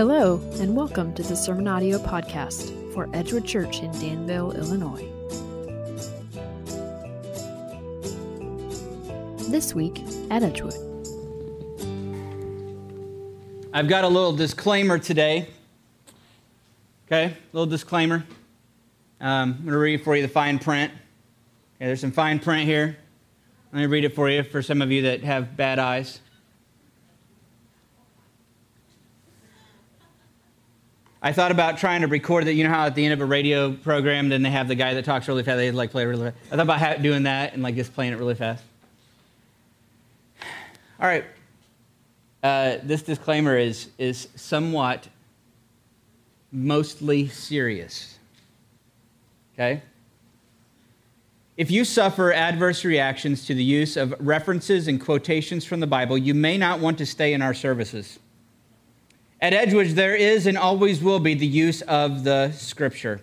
Hello, and welcome to the Sermon Audio Podcast for Edgewood Church in Danville, Illinois. This week at Edgewood. I've got a little disclaimer today. Okay, little disclaimer. Um, I'm going to read for you the fine print. Okay, there's some fine print here. Let me read it for you for some of you that have bad eyes. I thought about trying to record that. You know how at the end of a radio program, then they have the guy that talks really fast. They like play really fast. I thought about doing that and like just playing it really fast. All right. Uh, this disclaimer is is somewhat mostly serious. Okay. If you suffer adverse reactions to the use of references and quotations from the Bible, you may not want to stay in our services. At Edgewood, there is and always will be the use of the scripture.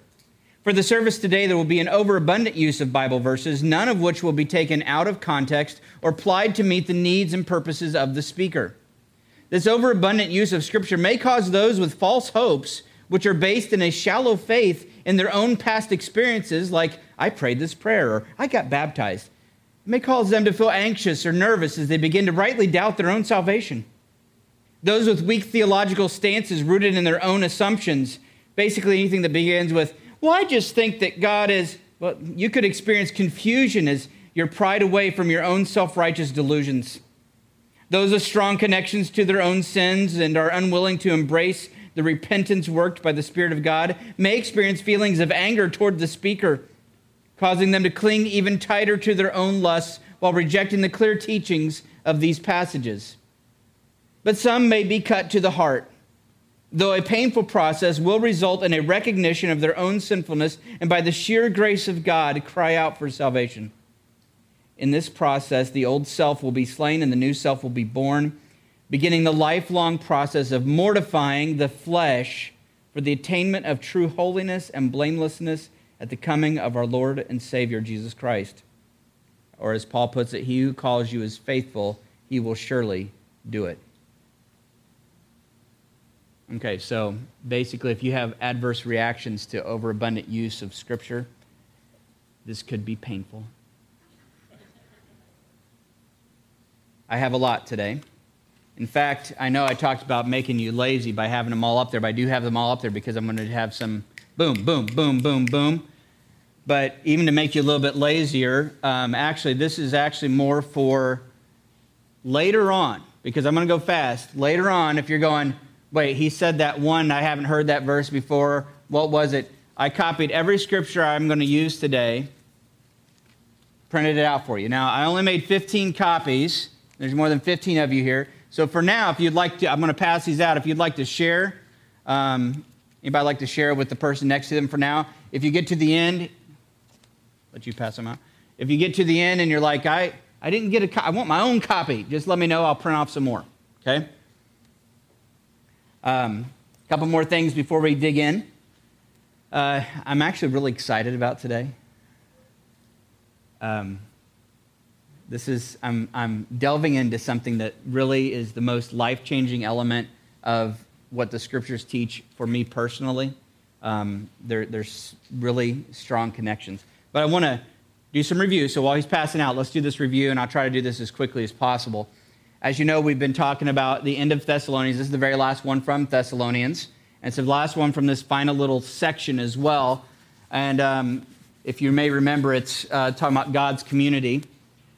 For the service today, there will be an overabundant use of Bible verses, none of which will be taken out of context or applied to meet the needs and purposes of the speaker. This overabundant use of scripture may cause those with false hopes, which are based in a shallow faith in their own past experiences, like I prayed this prayer or I got baptized. It may cause them to feel anxious or nervous as they begin to rightly doubt their own salvation. Those with weak theological stances rooted in their own assumptions, basically anything that begins with, well, I just think that God is, well, you could experience confusion as you're pried away from your own self righteous delusions. Those with strong connections to their own sins and are unwilling to embrace the repentance worked by the Spirit of God may experience feelings of anger toward the speaker, causing them to cling even tighter to their own lusts while rejecting the clear teachings of these passages but some may be cut to the heart. Though a painful process will result in a recognition of their own sinfulness and by the sheer grace of God cry out for salvation. In this process, the old self will be slain and the new self will be born, beginning the lifelong process of mortifying the flesh for the attainment of true holiness and blamelessness at the coming of our Lord and Savior Jesus Christ. Or as Paul puts it, he who calls you is faithful, he will surely do it. Okay, so basically, if you have adverse reactions to overabundant use of Scripture, this could be painful. I have a lot today. In fact, I know I talked about making you lazy by having them all up there, but I do have them all up there because I'm going to have some boom, boom, boom, boom, boom. But even to make you a little bit lazier, um, actually, this is actually more for later on because I'm going to go fast. Later on, if you're going, wait, he said that one, I haven't heard that verse before. What was it? I copied every scripture I'm going to use today, printed it out for you. Now, I only made 15 copies. There's more than 15 of you here. So for now, if you'd like to, I'm going to pass these out. If you'd like to share, um, anybody like to share with the person next to them for now? If you get to the end, let you pass them out. If you get to the end and you're like, I, I didn't get a I want my own copy, just let me know. I'll print off some more. Okay? A um, couple more things before we dig in. Uh, I'm actually really excited about today. Um, this is, I'm, I'm delving into something that really is the most life changing element of what the scriptures teach for me personally. Um, there, there's really strong connections. But I want to do some review. So while he's passing out, let's do this review, and I'll try to do this as quickly as possible. As you know, we've been talking about the end of Thessalonians. This is the very last one from Thessalonians. And it's the last one from this final little section as well. And um, if you may remember, it's uh, talking about God's community.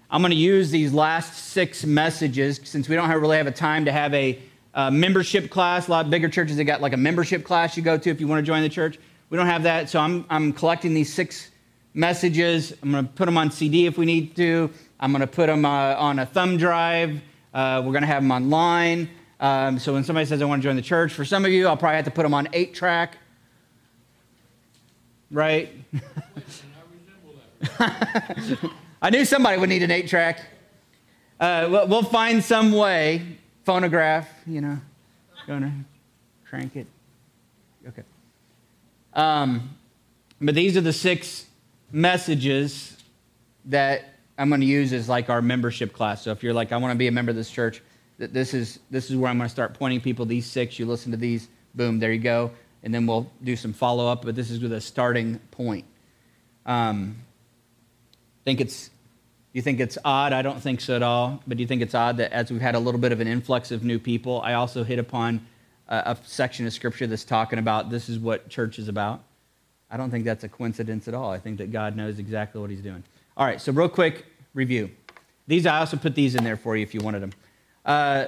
I'm going to use these last six messages since we don't have, really have a time to have a uh, membership class. A lot of bigger churches, they got like a membership class you go to if you want to join the church. We don't have that. So I'm, I'm collecting these six messages. I'm going to put them on CD if we need to. I'm going to put them uh, on a thumb drive. Uh, we're going to have them online. Um, so when somebody says, I want to join the church, for some of you, I'll probably have to put them on eight track. Right? I knew somebody would need an eight track. Uh, we'll find some way, phonograph, you know, to crank it. Okay. Um, but these are the six messages that I'm going to use as like our membership class. So if you're like, I want to be a member of this church, this is, this is where I'm going to start pointing people these six. You listen to these boom, there you go. And then we'll do some follow up, but this is with a starting point. Um, think it's you think it's odd? I don't think so at all. But do you think it's odd that as we've had a little bit of an influx of new people, I also hit upon a, a section of scripture that's talking about this is what church is about? I don't think that's a coincidence at all. I think that God knows exactly what He's doing. All right, so real quick review. These I also put these in there for you if you wanted them. Uh,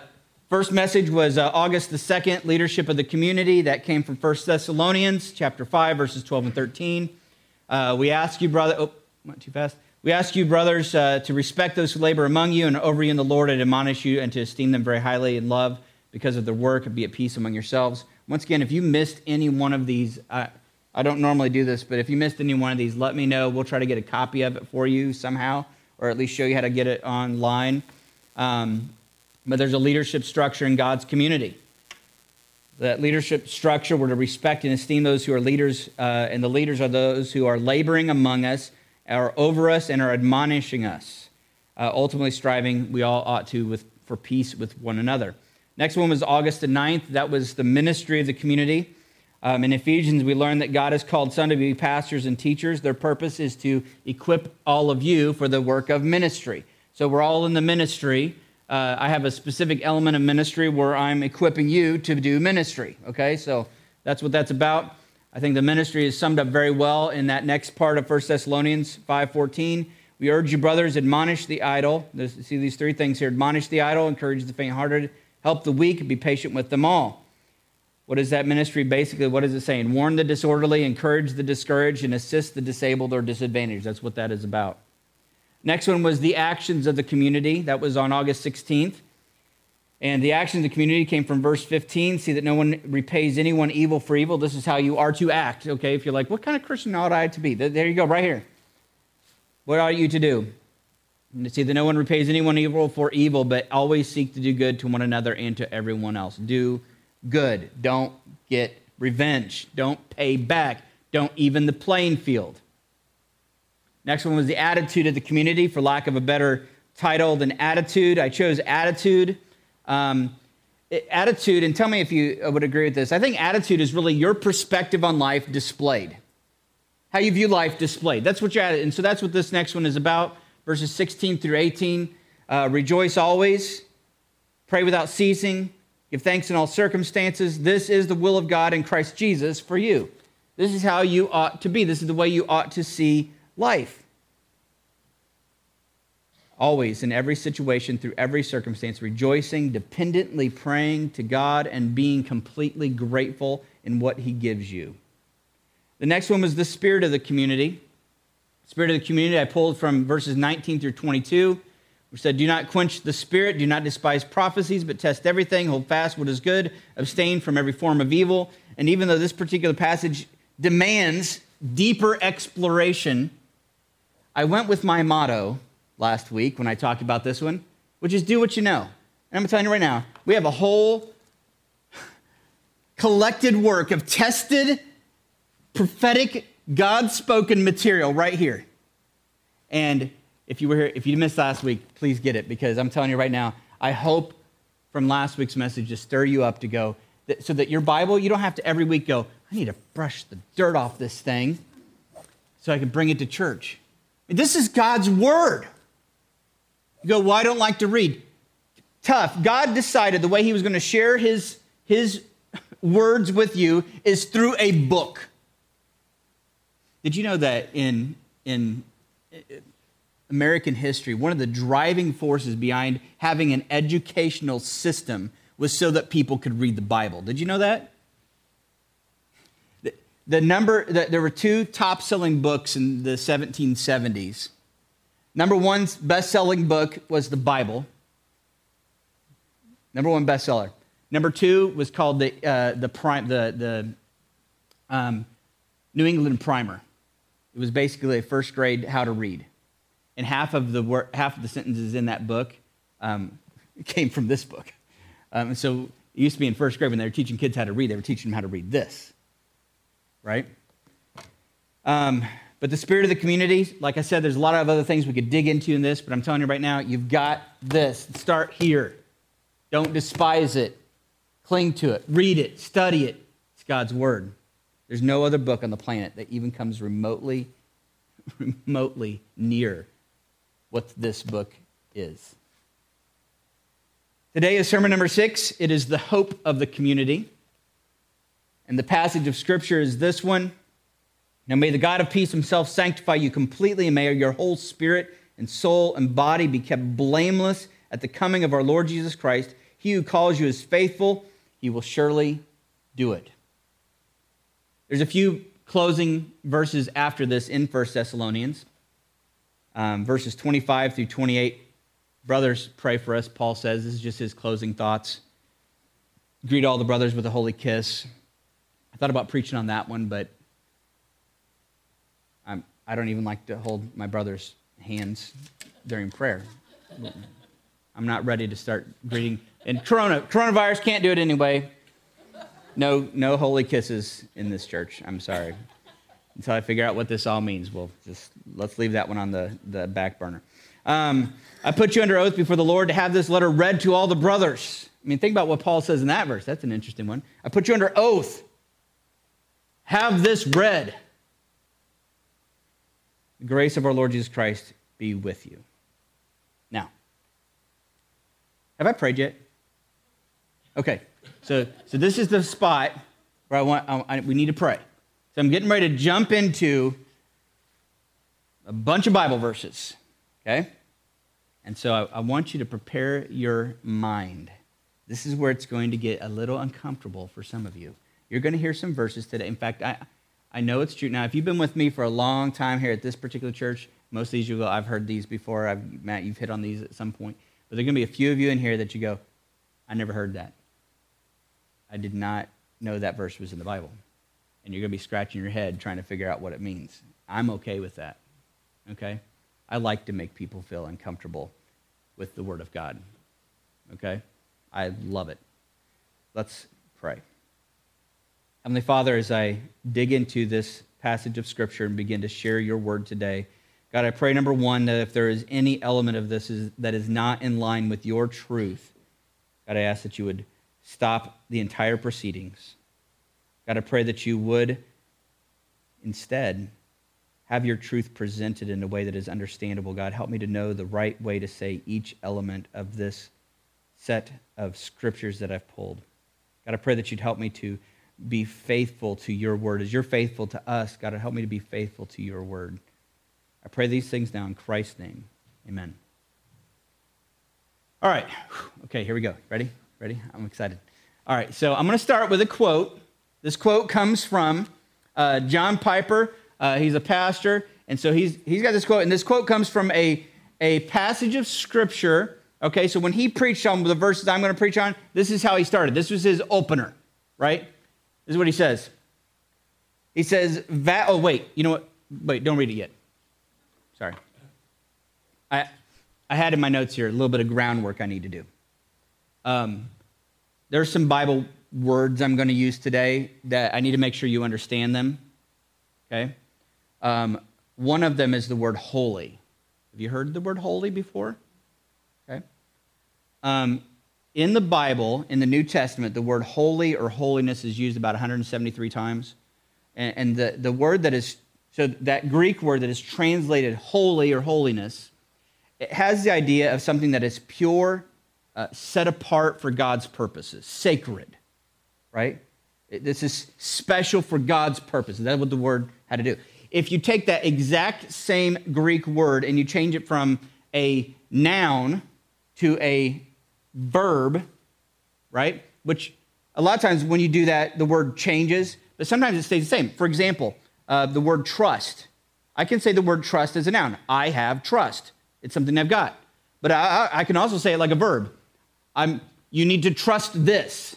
first message was uh, August the second, leadership of the community. That came from 1 Thessalonians chapter five, verses 12 and 13. Uh, we ask you, brother. Oh, went too fast. We ask you, brothers, uh, to respect those who labor among you and over you in the Lord and admonish you and to esteem them very highly in love because of their work and be at peace among yourselves. Once again, if you missed any one of these, I don't normally do this, but if you missed any one of these, let me know. We'll try to get a copy of it for you somehow, or at least show you how to get it online. Um, but there's a leadership structure in God's community. That leadership structure, we're to respect and esteem those who are leaders, uh, and the leaders are those who are laboring among us are over us and are admonishing us, uh, ultimately striving, we all ought to, with, for peace with one another. Next one was August the 9th. That was the ministry of the community. Um, in Ephesians, we learn that God has called some to be pastors and teachers. Their purpose is to equip all of you for the work of ministry. So we're all in the ministry. Uh, I have a specific element of ministry where I'm equipping you to do ministry. Okay, so that's what that's about. I think the ministry is summed up very well in that next part of 1 Thessalonians 5.14. We urge you, brothers, admonish the idle. There's, see these three things here. Admonish the idle, encourage the faint-hearted, help the weak, be patient with them all. What is that ministry basically? What is it saying? Warn the disorderly, encourage the discouraged, and assist the disabled or disadvantaged. That's what that is about. Next one was the actions of the community. That was on August 16th. And the actions of the community came from verse 15. See that no one repays anyone evil for evil. This is how you are to act. Okay, if you're like, what kind of Christian ought I to be? There you go, right here. What ought you to do? And see that no one repays anyone evil for evil, but always seek to do good to one another and to everyone else. Do good. Don't get revenge. Don't pay back. Don't even the playing field. Next one was the attitude of the community, for lack of a better title than attitude. I chose attitude um, attitude, and tell me if you would agree with this. I think attitude is really your perspective on life displayed. How you view life displayed. That's what you're at. And so that's what this next one is about, verses 16 through 18. Uh, rejoice always, pray without ceasing, give thanks in all circumstances. This is the will of God in Christ Jesus for you. This is how you ought to be. This is the way you ought to see life always in every situation, through every circumstance, rejoicing, dependently praying to God, and being completely grateful in what He gives you. The next one was the spirit of the community. Spirit of the community, I pulled from verses 19 through 22, which said, Do not quench the spirit, do not despise prophecies, but test everything, hold fast what is good, abstain from every form of evil. And even though this particular passage demands deeper exploration, I went with my motto last week when I talked about this one, which is do what you know. And I'm telling you right now, we have a whole collected work of tested, prophetic, God spoken material right here. And if you were here, if you missed last week, please get it because I'm telling you right now, I hope from last week's message to stir you up to go that, so that your Bible, you don't have to every week go, I need to brush the dirt off this thing so I can bring it to church. This is God's word. You go, well, I don't like to read. Tough. God decided the way He was going to share His, his words with you is through a book. Did you know that in, in American history, one of the driving forces behind having an educational system was so that people could read the Bible? Did you know that? The, the number, the, there were two top selling books in the 1770s Number one best selling book was the Bible. Number one bestseller. Number two was called the, uh, the, prime, the, the um, New England Primer. It was basically a first grade how to read. And half of the, half of the sentences in that book um, came from this book. Um, so it used to be in first grade when they were teaching kids how to read, they were teaching them how to read this, right? Um, but the spirit of the community, like I said, there's a lot of other things we could dig into in this, but I'm telling you right now, you've got this. Start here. Don't despise it. Cling to it. Read it. Study it. It's God's word. There's no other book on the planet that even comes remotely, remotely near what this book is. Today is sermon number six. It is the hope of the community. And the passage of scripture is this one. Now may the God of peace himself sanctify you completely, and may your whole spirit and soul and body be kept blameless at the coming of our Lord Jesus Christ. He who calls you is faithful, he will surely do it. There's a few closing verses after this in 1 Thessalonians, um, verses 25 through 28 Brothers, pray for us, Paul says. This is just his closing thoughts. Greet all the brothers with a holy kiss. I thought about preaching on that one, but I'm, I don't even like to hold my brother's hands during prayer. I'm not ready to start greeting. And corona, coronavirus can't do it anyway. No, no holy kisses in this church. I'm sorry. Until I figure out what this all means, we'll just let's leave that one on the, the back burner. Um, I put you under oath before the Lord to have this letter read to all the brothers. I mean, think about what Paul says in that verse. That's an interesting one. I put you under oath. Have this read. The grace of our Lord Jesus Christ be with you. Now, have I prayed yet? Okay, so, so this is the spot where I want, I, we need to pray. So I'm getting ready to jump into a bunch of Bible verses. Okay? And so I, I, want you to prepare your mind. This is where it's going to get a little uncomfortable for some of you. You're going to hear some verses today. In fact, I, I know it's true. Now, if you've been with me for a long time here at this particular church, most of these you go, I've heard these before. I've, Matt, you've hit on these at some point. But there are going to be a few of you in here that you go, I never heard that. I did not know that verse was in the Bible. And you're going to be scratching your head trying to figure out what it means. I'm okay with that. Okay? I like to make people feel uncomfortable with the Word of God. Okay? I love it. Let's pray. Heavenly Father, as I dig into this passage of Scripture and begin to share your word today, God, I pray, number one, that if there is any element of this is, that is not in line with your truth, God, I ask that you would stop the entire proceedings. God, I pray that you would instead have your truth presented in a way that is understandable. God, help me to know the right way to say each element of this set of scriptures that I've pulled. God, I pray that you'd help me to be faithful to your word. As you're faithful to us, God, help me to be faithful to your word. I pray these things now in Christ's name. Amen. All right. Okay, here we go. Ready? Ready? I'm excited. All right, so I'm going to start with a quote. This quote comes from uh, John Piper uh, he's a pastor, and so he's, he's got this quote, and this quote comes from a, a passage of scripture. Okay, so when he preached on the verses I'm going to preach on, this is how he started. This was his opener, right? This is what he says. He says, that, oh, wait, you know what? Wait, don't read it yet. Sorry. I, I had in my notes here a little bit of groundwork I need to do. Um, there's some Bible words I'm going to use today that I need to make sure you understand them. Okay? Um, one of them is the word holy. Have you heard the word holy before? Okay. Um, in the Bible, in the New Testament, the word holy or holiness is used about 173 times. And, and the, the word that is, so that Greek word that is translated holy or holiness, it has the idea of something that is pure, uh, set apart for God's purposes, sacred, right? This is special for God's purposes. That's what the word had to do if you take that exact same Greek word and you change it from a noun to a verb, right? Which a lot of times when you do that, the word changes, but sometimes it stays the same. For example, uh, the word trust. I can say the word trust as a noun. I have trust. It's something I've got. But I, I can also say it like a verb. I'm, you need to trust this.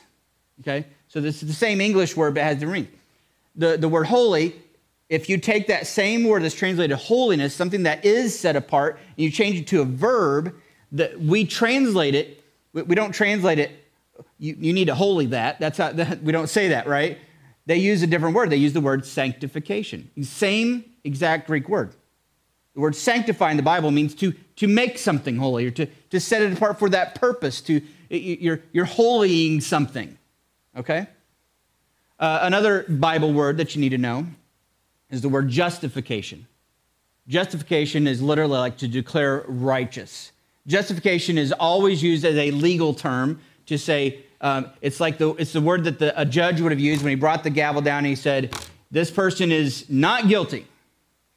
Okay? So this is the same English word, but has the ring. The, the word holy if you take that same word that's translated holiness, something that is set apart, and you change it to a verb, that we translate it, we don't translate it, you, you need to holy that. That's how, we don't say that, right? They use a different word. They use the word sanctification. Same exact Greek word. The word sanctify in the Bible means to, to make something holy or to, to set it apart for that purpose. To, you're, you're holying something, okay? Uh, another Bible word that you need to know is the word justification. Justification is literally like to declare righteous. Justification is always used as a legal term to say, um, it's like the, it's the word that the, a judge would have used when he brought the gavel down and he said, This person is not guilty.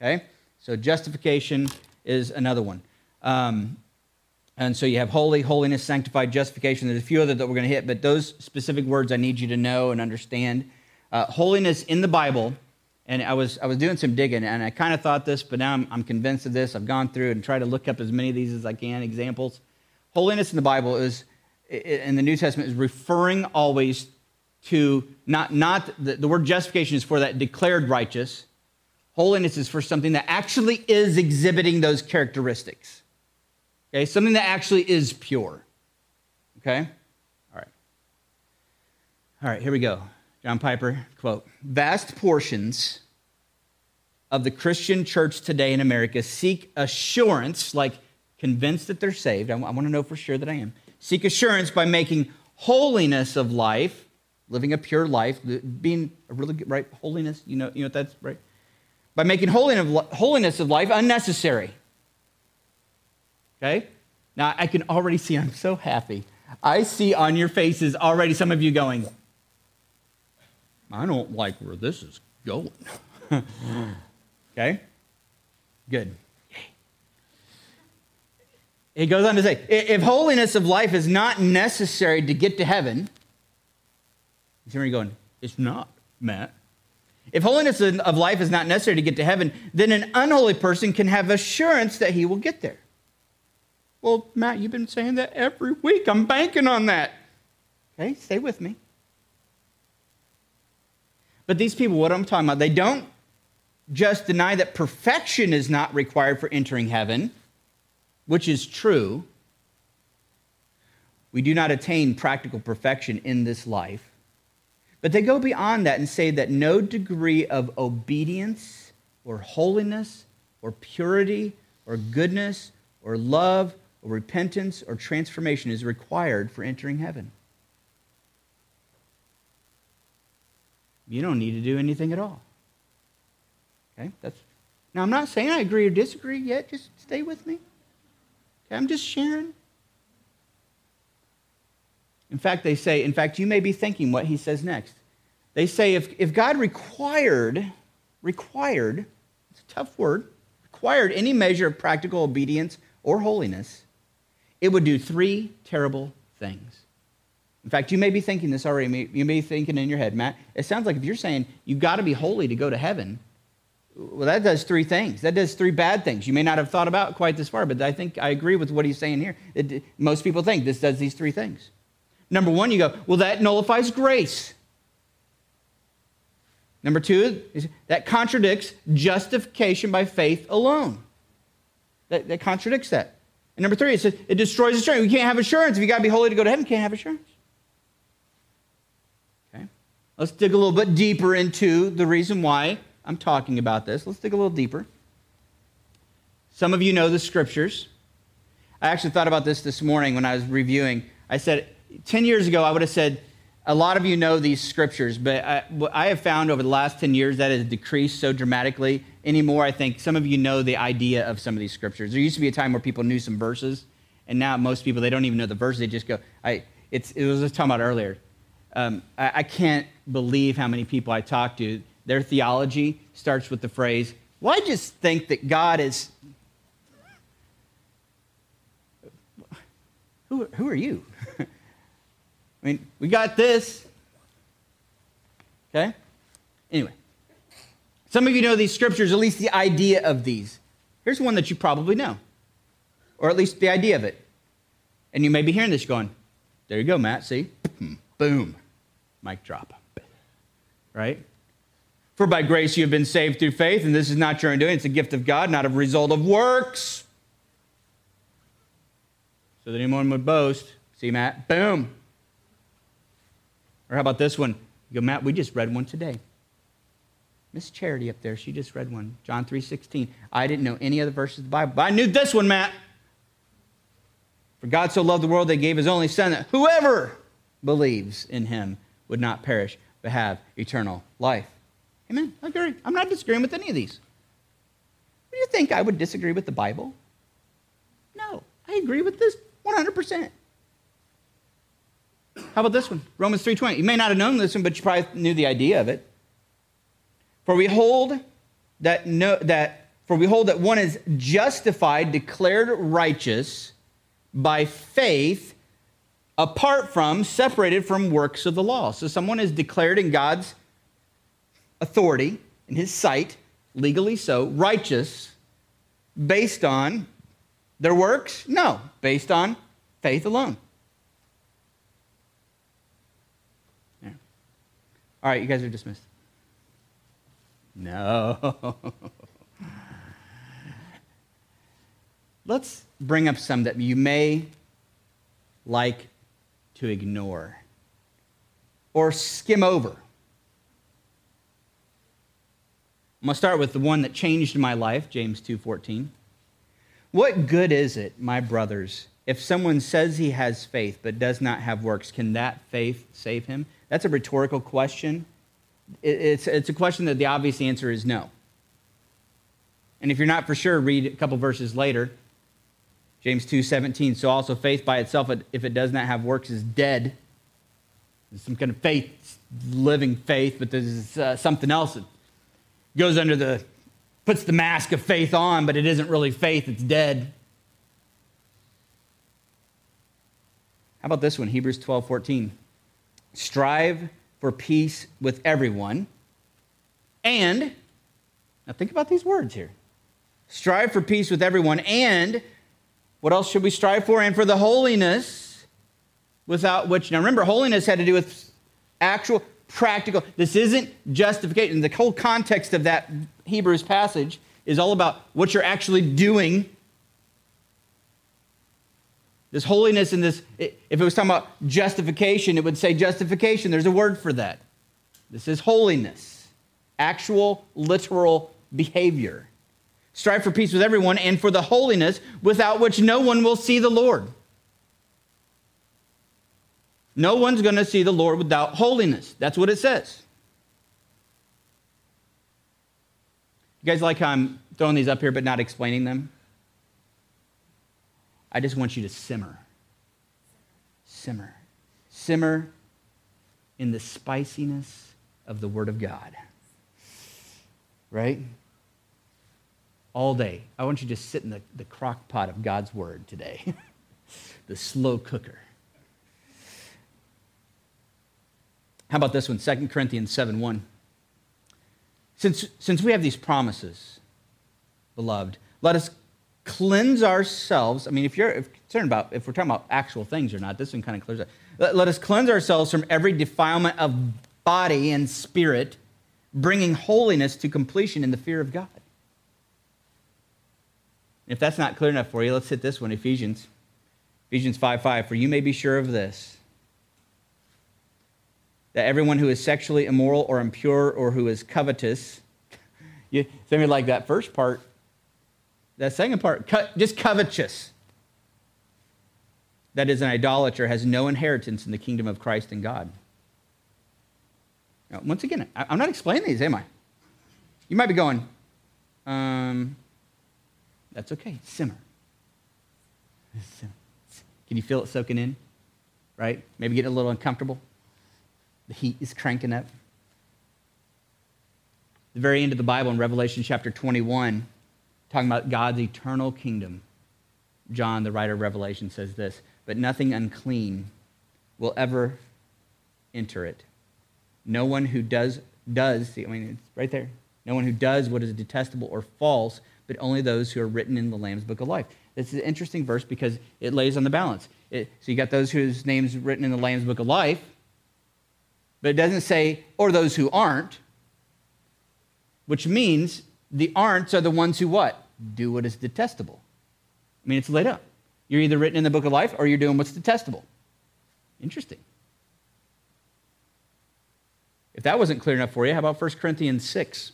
Okay? So justification is another one. Um, and so you have holy, holiness, sanctified, justification. There's a few other that we're going to hit, but those specific words I need you to know and understand. Uh, holiness in the Bible, and I was, I was doing some digging, and I kind of thought this, but now I'm, I'm convinced of this. I've gone through and tried to look up as many of these as I can, examples. Holiness in the Bible is, in the New Testament, is referring always to not, not the, the word justification is for that declared righteous. Holiness is for something that actually is exhibiting those characteristics. Okay, something that actually is pure. Okay? All right. All right, here we go. John Piper quote Vast portions of the Christian church today in America seek assurance, like convinced that they're saved. I, w- I want to know for sure that I am. Seek assurance by making holiness of life, living a pure life, being a really good, right? Holiness, you know, you know what that's right? By making holiness of life unnecessary. Okay? Now I can already see, I'm so happy. I see on your faces already some of you going, I don't like where this is going. okay? Good. He goes on to say if holiness of life is not necessary to get to heaven, are going, it's not, Matt. If holiness of life is not necessary to get to heaven, then an unholy person can have assurance that he will get there. Well, Matt, you've been saying that every week. I'm banking on that. Okay, stay with me. But these people, what I'm talking about, they don't just deny that perfection is not required for entering heaven, which is true. We do not attain practical perfection in this life. But they go beyond that and say that no degree of obedience or holiness or purity or goodness or love or repentance or transformation is required for entering heaven. You don't need to do anything at all. Okay? That's now I'm not saying I agree or disagree yet, just stay with me. Okay, I'm just sharing. In fact, they say, in fact, you may be thinking what he says next. They say if, if God required, required, it's a tough word, required any measure of practical obedience or holiness, it would do three terrible things. In fact, you may be thinking this already. You may be thinking in your head, Matt, it sounds like if you're saying you've got to be holy to go to heaven, well, that does three things. That does three bad things. You may not have thought about quite this far, but I think I agree with what he's saying here. It, most people think this does these three things. Number one, you go, well, that nullifies grace. Number two, that contradicts justification by faith alone. That, that contradicts that. And number three, it says it destroys assurance. We can't have assurance. If you got to be holy to go to heaven, you can't have assurance. Okay? Let's dig a little bit deeper into the reason why I'm talking about this. Let's dig a little deeper. Some of you know the scriptures. I actually thought about this this morning when I was reviewing. I said, 10 years ago, I would have said, a lot of you know these scriptures, but I, I, have found over the last 10 years that has decreased so dramatically. Anymore, I think some of you know the idea of some of these scriptures. There used to be a time where people knew some verses, and now most people, they don't even know the verses. They just go, I, it's, it was just talking about earlier. Um, I, I can't believe how many people I talk to, their theology starts with the phrase, well, I just think that God is. Who, who are you? I mean, we got this. Okay? Anyway, some of you know these scriptures, at least the idea of these. Here's one that you probably know, or at least the idea of it. And you may be hearing this going, there you go, Matt, see? Boom. Mic drop. Right? For by grace you have been saved through faith, and this is not your own doing, it's a gift of God, not a result of works. So that anyone would boast. See, Matt? Boom. Or how about this one? You go, Matt, we just read one today. Miss Charity up there, she just read one. John 3.16. I didn't know any other verses of the Bible, but I knew this one, Matt. For God so loved the world that he gave his only son that whoever believes in him would not perish, but have eternal life. Amen. I agree. I'm not disagreeing with any of these. Do you think I would disagree with the Bible? No, I agree with this 100%. How about this one? Romans 3:20. You may not have known this one, but you probably knew the idea of it. For we hold that no, that for we hold that one is justified, declared righteous by faith apart from, separated from works of the law. So someone is declared in God's authority, in his sight, legally so, righteous based on their works? No, based on faith alone. Yeah. All right, you guys are dismissed. No. Let's bring up some that you may like to ignore or skim over. I'm going to start with the one that changed my life, James 2:14. What good is it, my brothers, if someone says he has faith but does not have works? Can that faith save him? That's a rhetorical question. It's, it's a question that the obvious answer is no. And if you're not for sure, read a couple verses later. James 2:17. So also faith by itself, if it does not have works, is dead. There's some kind of faith, living faith, but there's uh, something else that goes under the, puts the mask of faith on, but it isn't really faith, it's dead. How about this one, Hebrews 12 14? Strive for peace with everyone. And, now think about these words here. Strive for peace with everyone. And, what else should we strive for? And for the holiness without which, now remember, holiness had to do with actual practical. This isn't justification. The whole context of that Hebrews passage is all about what you're actually doing. This holiness and this, if it was talking about justification, it would say justification. There's a word for that. This is holiness, actual, literal behavior. Strive for peace with everyone and for the holiness without which no one will see the Lord. No one's going to see the Lord without holiness. That's what it says. You guys like how I'm throwing these up here but not explaining them? I just want you to simmer. Simmer. Simmer in the spiciness of the Word of God. Right? All day. I want you to sit in the, the crock pot of God's Word today, the slow cooker. How about this one? 2 Corinthians 7 1. Since, since we have these promises, beloved, let us cleanse ourselves. I mean, if you're concerned about if we're talking about actual things or not, this one kind of clears up. Let, let us cleanse ourselves from every defilement of body and spirit, bringing holiness to completion in the fear of God. If that's not clear enough for you, let's hit this one Ephesians. Ephesians 5 5. For you may be sure of this that everyone who is sexually immoral or impure or who is covetous, you, something like that first part, that second part, co- just covetous, that is an idolater, has no inheritance in the kingdom of Christ and God. Now, once again, I, am not explaining these, am I? You might be going, um, that's okay, simmer. Can you feel it soaking in? Right? Maybe getting a little uncomfortable? The heat is cranking up. The very end of the Bible in Revelation chapter 21, talking about God's eternal kingdom, John, the writer of Revelation, says this But nothing unclean will ever enter it. No one who does, does, see, I mean, it's right there. No one who does what is detestable or false, but only those who are written in the Lamb's book of life. This is an interesting verse because it lays on the balance. It, so you got those whose names written in the Lamb's book of life, but it doesn't say, or those who aren't, which means the aren'ts are the ones who what? Do what is detestable. I mean, it's laid up. You're either written in the book of life or you're doing what's detestable. Interesting. If that wasn't clear enough for you, how about 1 Corinthians 6?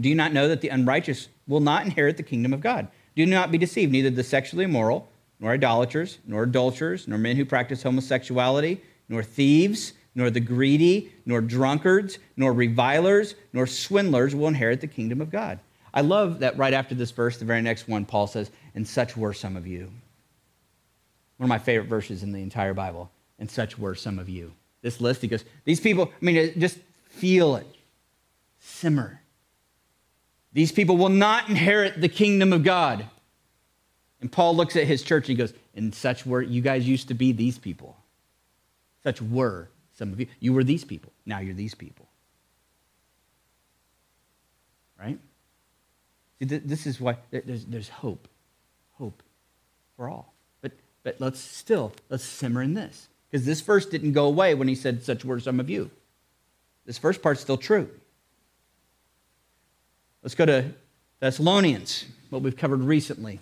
Do you not know that the unrighteous will not inherit the kingdom of God? Do not be deceived, neither the sexually immoral, nor idolaters, nor adulterers, nor men who practice homosexuality, nor thieves nor the greedy, nor drunkards, nor revilers, nor swindlers will inherit the kingdom of God. I love that right after this verse, the very next one, Paul says, And such were some of you. One of my favorite verses in the entire Bible. And such were some of you. This list, he goes, These people, I mean, uh, just feel it, simmer. These people will not inherit the kingdom of God. And Paul looks at his church and he goes, And such were, you guys used to be these people. Such were some of you. You were these people. Now you're these people. Right? See, this is why there's, there's hope. Hope for all. But, but let's still, let's simmer in this. Because this verse didn't go away when he said, Such were some of you. This first part's still true. Let's go to Thessalonians, what we've covered recently.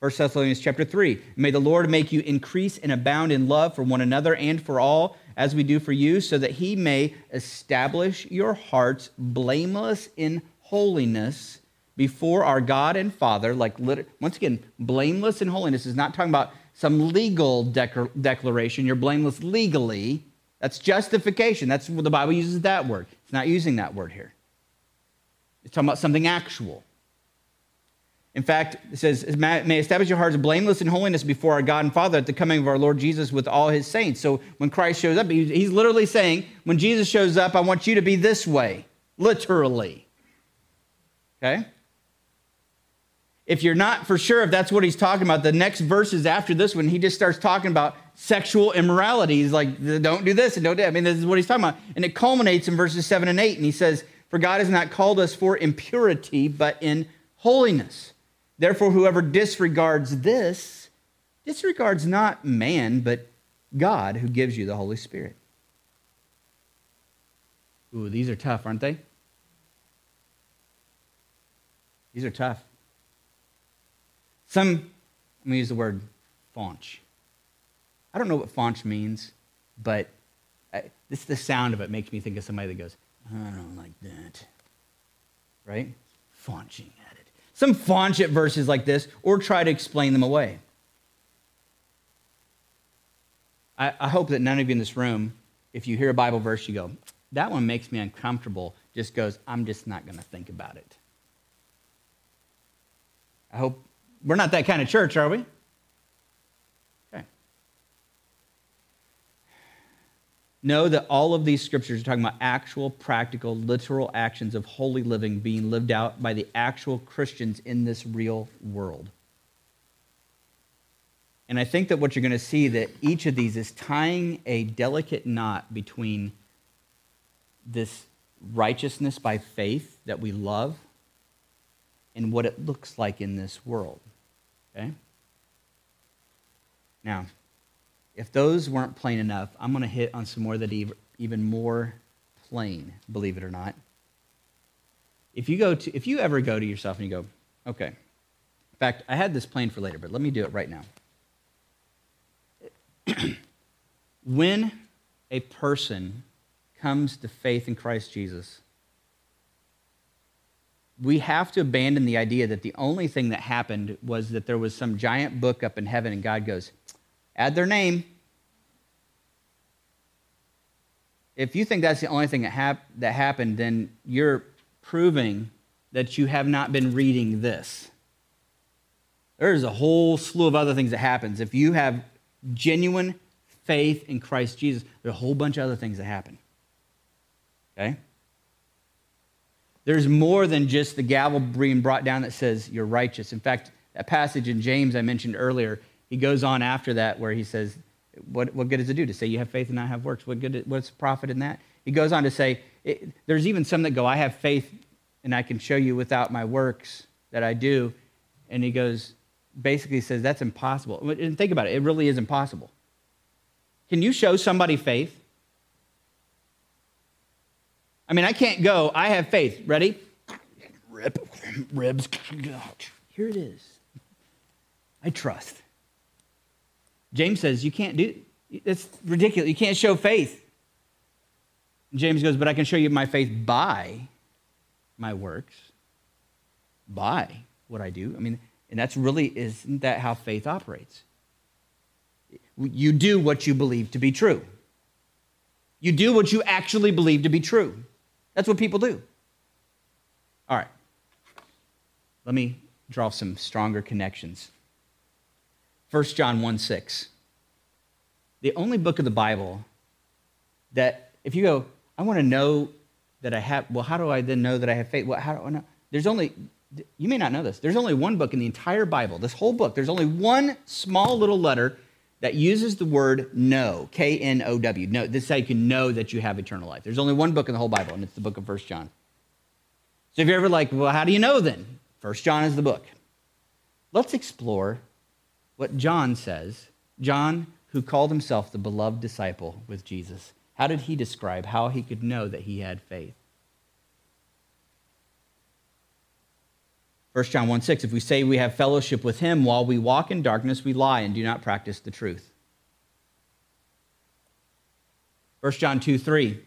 1 Thessalonians chapter 3. May the Lord make you increase and abound in love for one another and for all, as we do for you, so that he may establish your hearts blameless in holiness before our God and Father. Like, once again, blameless in holiness is not talking about some legal declaration. You're blameless legally. That's justification. That's what the Bible uses that word. It's not using that word here. It's talking about something actual. In fact, it says, may establish your hearts blameless in holiness before our God and Father at the coming of our Lord Jesus with all his saints. So when Christ shows up, he's literally saying, when Jesus shows up, I want you to be this way, literally. Okay? If you're not for sure if that's what he's talking about, the next verses after this one, he just starts talking about sexual immorality. He's like, don't do this and don't do that. I mean, this is what he's talking about. And it culminates in verses 7 and 8. And he says, For God has not called us for impurity, but in holiness. Therefore, whoever disregards this disregards not man, but God who gives you the Holy Spirit. Ooh, these are tough, aren't they? These are tough. Some, let me use the word faunch. I don't know what faunch means, but I, this the sound of it makes me think of somebody that goes, I don't like that. Right? Faunching some faunch at verses like this or try to explain them away. I, I hope that none of you in this room, if you hear a Bible verse, you go, that one makes me uncomfortable, just goes, I'm just not going to think about it. I hope we're not that kind of church, are we? Know that all of these scriptures are talking about actual, practical, literal actions of holy living being lived out by the actual Christians in this real world. And I think that what you're going to see that each of these is tying a delicate knot between this righteousness by faith that we love and what it looks like in this world. Okay? Now, if those weren't plain enough, I'm going to hit on some more that even more plain, believe it or not. If you go to, if you ever go to yourself and you go, okay, in fact, I had this planned for later, but let me do it right now. when a person comes to faith in Christ Jesus, we have to abandon the idea that the only thing that happened was that there was some giant book up in heaven and God goes, add their name. If you think that's the only thing that, hap- that happened, then you're proving that you have not been reading this. There's a whole slew of other things that happens. If you have genuine faith in Christ Jesus, there are a whole bunch of other things that happen. Okay? There's more than just the gavel being brought down that says you're righteous. In fact, that passage in James I mentioned earlier, he goes on after that where he says, what, what good does it do to say you have faith and I have works? What good, what's profit in that? He goes on to say, it, there's even some that go, I have faith and I can show you without my works that I do. And he goes, basically says, that's impossible. And think about it, it really is impossible. Can you show somebody faith? I mean, I can't go, I have faith. Ready? Rip, ribs. Here it is. I trust. James says, You can't do it's ridiculous. You can't show faith. And James goes, But I can show you my faith by my works, by what I do. I mean, and that's really, isn't that how faith operates? You do what you believe to be true. You do what you actually believe to be true. That's what people do. All right. Let me draw some stronger connections. 1 John 1 6. The only book of the Bible that, if you go, I want to know that I have, well, how do I then know that I have faith? Well, how do I know? There's only, you may not know this, there's only one book in the entire Bible, this whole book, there's only one small little letter that uses the word know, K N O W. No, this is how you can know that you have eternal life. There's only one book in the whole Bible, and it's the book of First John. So if you're ever like, well, how do you know then? First John is the book. Let's explore what John says. John, who called himself the beloved disciple with Jesus, how did he describe how he could know that he had faith? 1 John 1 6, if we say we have fellowship with him while we walk in darkness, we lie and do not practice the truth. 1 John 2 3,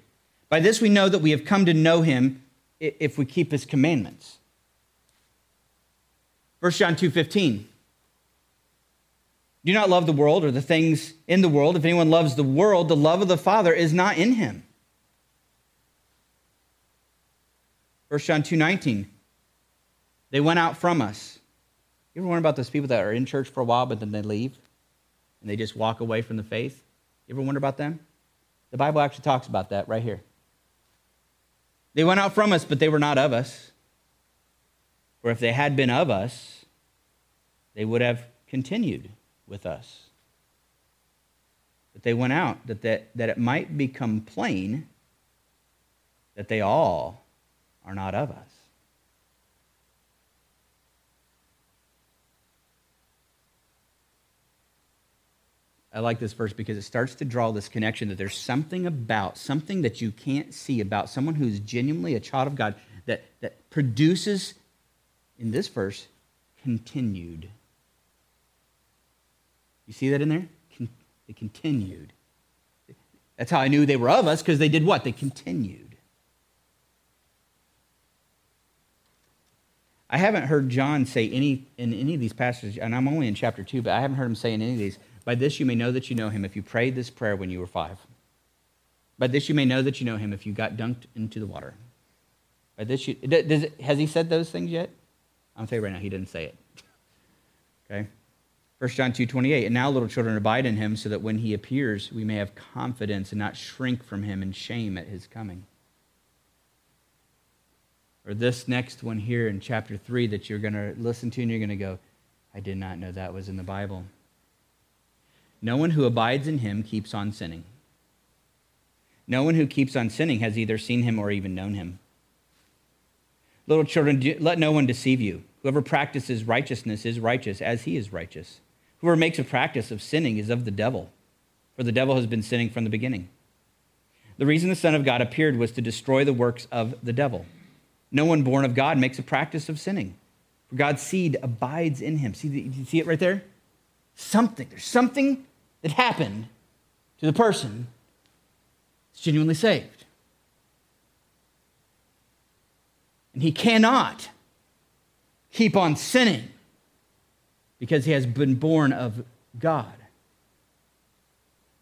by this we know that we have come to know him if we keep his commandments. 1 John 2 15, do not love the world or the things in the world. If anyone loves the world, the love of the Father is not in him. 1 John 2.19, they went out from us. You ever wonder about those people that are in church for a while, but then they leave and they just walk away from the faith? You ever wonder about them? The Bible actually talks about that right here. They went out from us, but they were not of us. For if they had been of us, they would have continued with us. But they went out that, that, that it might become plain that they all are not of us. I like this verse because it starts to draw this connection that there's something about, something that you can't see about someone who's genuinely a child of God that, that produces, in this verse, continued. You see that in there? They continued. That's how I knew they were of us because they did what? They continued. I haven't heard John say any in any of these passages, and I'm only in chapter two, but I haven't heard him say in any of these by this you may know that you know him if you prayed this prayer when you were five. By this you may know that you know him if you got dunked into the water. By this you, does it, has he said those things yet? I'm saying right now, he didn't say it. Okay? 1 John 2 28, and now little children abide in him so that when he appears, we may have confidence and not shrink from him in shame at his coming. Or this next one here in chapter 3 that you're going to listen to and you're going to go, I did not know that was in the Bible. No one who abides in him keeps on sinning. No one who keeps on sinning has either seen him or even known him. Little children, let no one deceive you. Whoever practices righteousness is righteous as he is righteous. Whoever makes a practice of sinning is of the devil, for the devil has been sinning from the beginning. The reason the Son of God appeared was to destroy the works of the devil. No one born of God makes a practice of sinning, for God's seed abides in him. See, you see it right there? Something. There's something that happened to the person is genuinely saved. And he cannot keep on sinning because he has been born of God.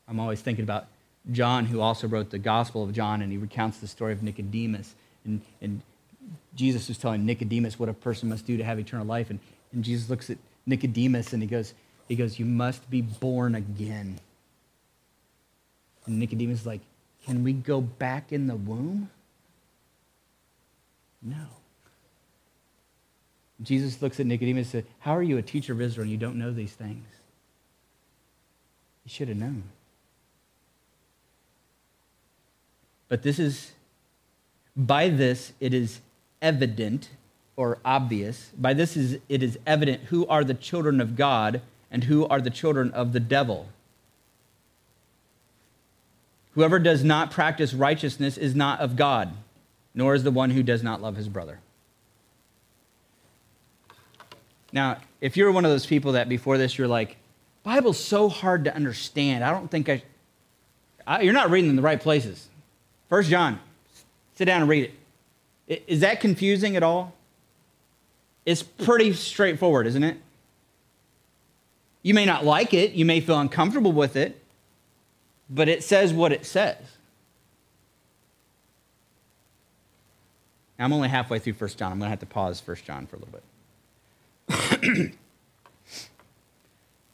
I'm always thinking about John, who also wrote the Gospel of John, and he recounts the story of Nicodemus. And, and Jesus was telling Nicodemus what a person must do to have eternal life. And, and Jesus looks at Nicodemus and he goes, he goes, You must be born again. And Nicodemus is like, Can we go back in the womb? No. Jesus looks at Nicodemus and says, How are you a teacher of Israel and you don't know these things? You should have known. But this is, by this, it is evident or obvious. By this is it is evident who are the children of God and who are the children of the devil. Whoever does not practice righteousness is not of God, nor is the one who does not love his brother. Now, if you're one of those people that before this you're like, Bible's so hard to understand. I don't think I, I you're not reading in the right places. First John, sit down and read it. Is that confusing at all? It's pretty straightforward, isn't it? You may not like it, you may feel uncomfortable with it, but it says what it says. I'm only halfway through First John. I'm going to have to pause First John for a little bit. I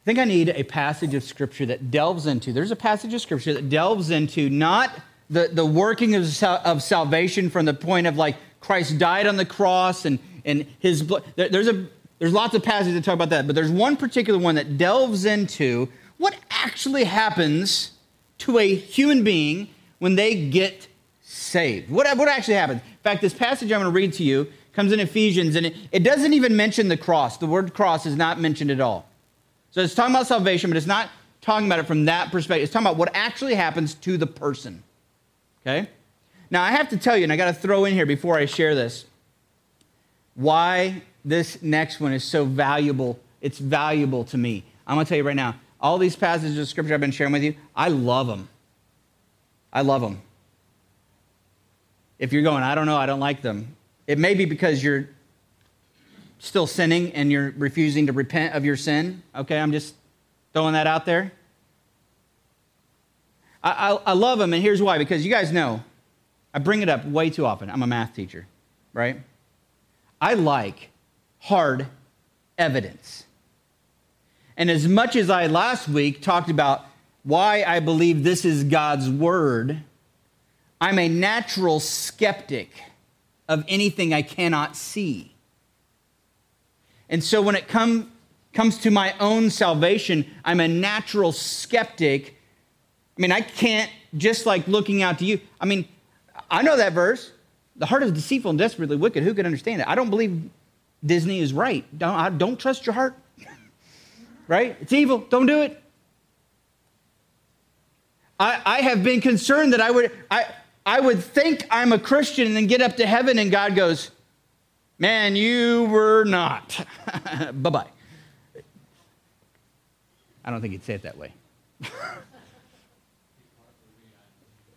think I need a passage of Scripture that delves into, there's a passage of Scripture that delves into not the, the working of, of salvation from the point of like Christ died on the cross and, and his blood. There, there's, a, there's lots of passages that talk about that, but there's one particular one that delves into what actually happens to a human being when they get saved. What, what actually happens? In fact, this passage I'm going to read to you comes in Ephesians, and it, it doesn't even mention the cross. The word cross is not mentioned at all. So it's talking about salvation, but it's not talking about it from that perspective. It's talking about what actually happens to the person. Okay? Now, I have to tell you, and I got to throw in here before I share this, why this next one is so valuable. It's valuable to me. I'm going to tell you right now, all these passages of scripture I've been sharing with you, I love them. I love them. If you're going, I don't know, I don't like them, it may be because you're still sinning and you're refusing to repent of your sin. Okay, I'm just throwing that out there. I, I, I love them, and here's why because you guys know I bring it up way too often. I'm a math teacher, right? I like hard evidence. And as much as I last week talked about why I believe this is God's word, I'm a natural skeptic of anything I cannot see. And so when it come, comes to my own salvation, I'm a natural skeptic. I mean, I can't just like looking out to you. I mean, I know that verse. The heart is deceitful and desperately wicked. Who can understand it? I don't believe Disney is right. Don't, I don't trust your heart. right? It's evil. Don't do it. I, I have been concerned that I would, I, I would think I'm a Christian and then get up to heaven and God goes, Man, you were not. bye bye. I don't think he'd say it that way.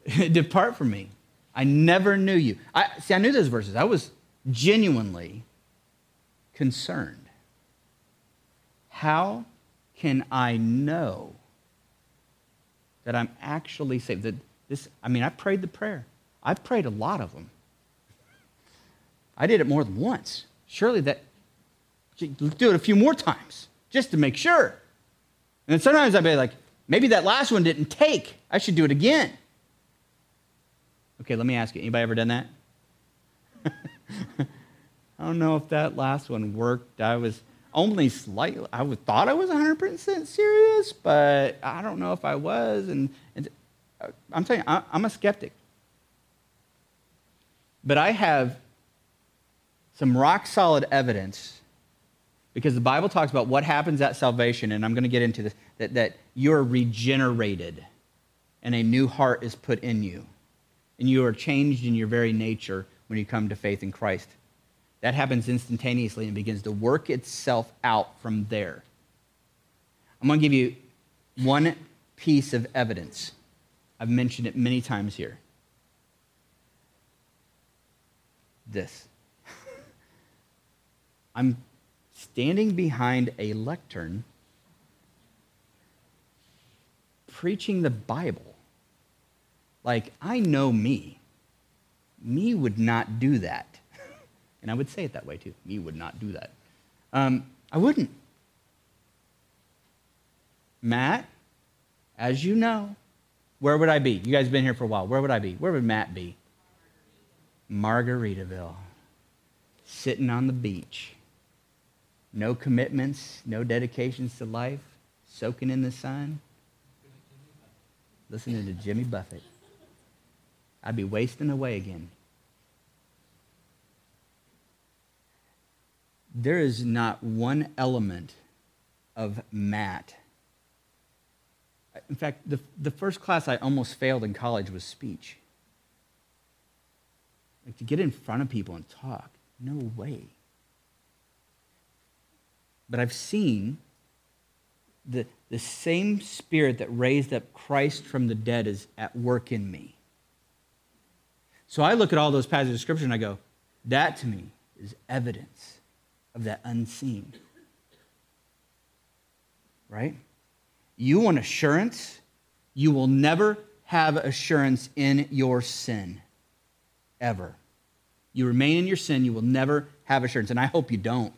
Depart from me. I never knew you. I, see, I knew those verses. I was genuinely concerned. How can I know that I'm actually saved? That this, I mean, I prayed the prayer. I've prayed a lot of them. I did it more than once. Surely that, do it a few more times just to make sure. And then sometimes I'd be like, maybe that last one didn't take. I should do it again. Okay, let me ask you anybody ever done that? I don't know if that last one worked. I was only slightly, I thought I was 100% serious, but I don't know if I was. And, and I'm telling you, I'm a skeptic. But I have some rock solid evidence because the Bible talks about what happens at salvation, and I'm going to get into this that, that you're regenerated and a new heart is put in you. And you are changed in your very nature when you come to faith in Christ. That happens instantaneously and begins to work itself out from there. I'm going to give you one piece of evidence. I've mentioned it many times here. This. I'm standing behind a lectern preaching the Bible. Like, I know me. Me would not do that. and I would say it that way too. Me would not do that. Um, I wouldn't. Matt, as you know, where would I be? You guys have been here for a while. Where would I be? Where would Matt be? Margaritaville, sitting on the beach no commitments, no dedications to life, soaking in the sun, listening to Jimmy Buffett. I'd be wasting away again. There is not one element of Matt. In fact, the, the first class I almost failed in college was speech. Like to get in front of people and talk, no way. But I've seen the, the same spirit that raised up Christ from the dead is at work in me. So I look at all those passages of Scripture and I go, that to me is evidence of that unseen. Right? You want assurance? You will never have assurance in your sin, ever. you remain in your sin, you will never have assurance. And I hope you don't.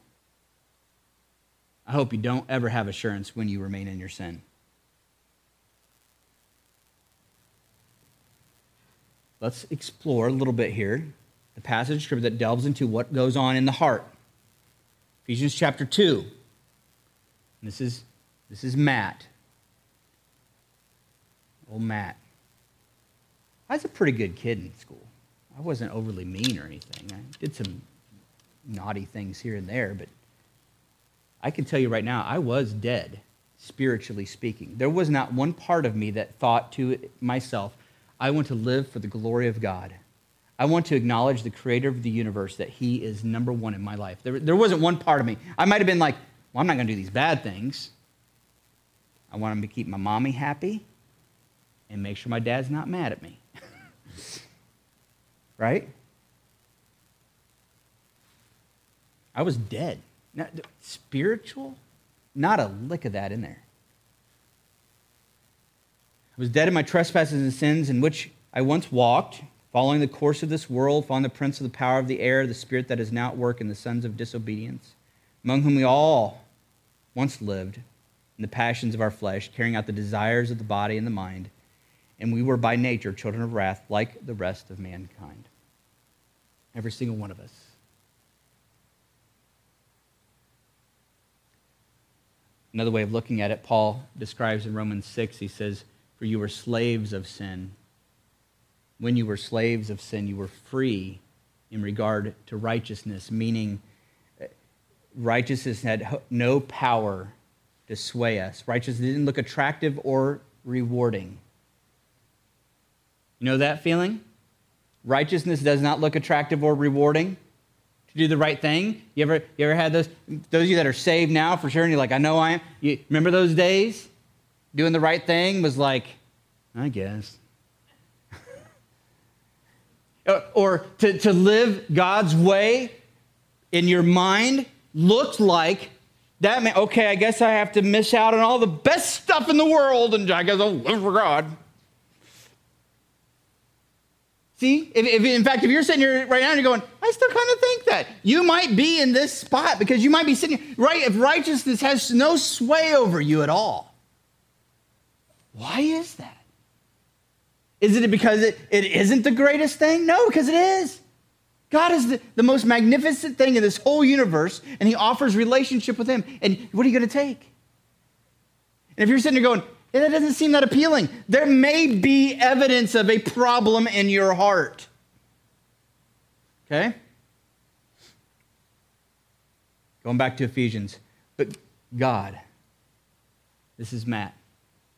I hope you don't ever have assurance when you remain in your sin. Let's explore a little bit here the passage of scripture that delves into what goes on in the heart. Ephesians chapter 2. This is, this is Matt. Old Matt. I was a pretty good kid in school. I wasn't overly mean or anything. I did some naughty things here and there, but I can tell you right now, I was dead, spiritually speaking. There was not one part of me that thought to myself, I want to live for the glory of God. I want to acknowledge the creator of the universe that he is number one in my life. There, there wasn't one part of me. I might have been like, well, I'm not going to do these bad things. I want him to keep my mommy happy and make sure my dad's not mad at me. right? I was dead. Not, spiritual? Not a lick of that in there. I was dead in my trespasses and sins in which I once walked following the course of this world, following the prince of the power of the air, the spirit that is now at work in the sons of disobedience, among whom we all once lived in the passions of our flesh, carrying out the desires of the body and the mind, and we were by nature children of wrath like the rest of mankind. Every single one of us. Another way of looking at it, Paul describes in Romans 6, he says, For you were slaves of sin when you were slaves of sin, you were free in regard to righteousness, meaning uh, righteousness had no power to sway us. Righteousness didn't look attractive or rewarding. You know that feeling? Righteousness does not look attractive or rewarding. To do the right thing. You ever, you ever had those? Those of you that are saved now, for sure, and you're like, I know I am. You remember those days? Doing the right thing was like, I guess. Uh, or to, to live God's way in your mind looked like that man, okay, I guess I have to miss out on all the best stuff in the world and I guess I'll live for God. See, if, if, in fact, if you're sitting here right now and you're going, I still kind of think that, you might be in this spot because you might be sitting, right? If righteousness has no sway over you at all, why is that? Is it because it, it isn't the greatest thing? No, because it is. God is the, the most magnificent thing in this whole universe, and He offers relationship with Him. And what are you going to take? And if you're sitting there going, that doesn't seem that appealing, there may be evidence of a problem in your heart. Okay? Going back to Ephesians. But God, this is Matt,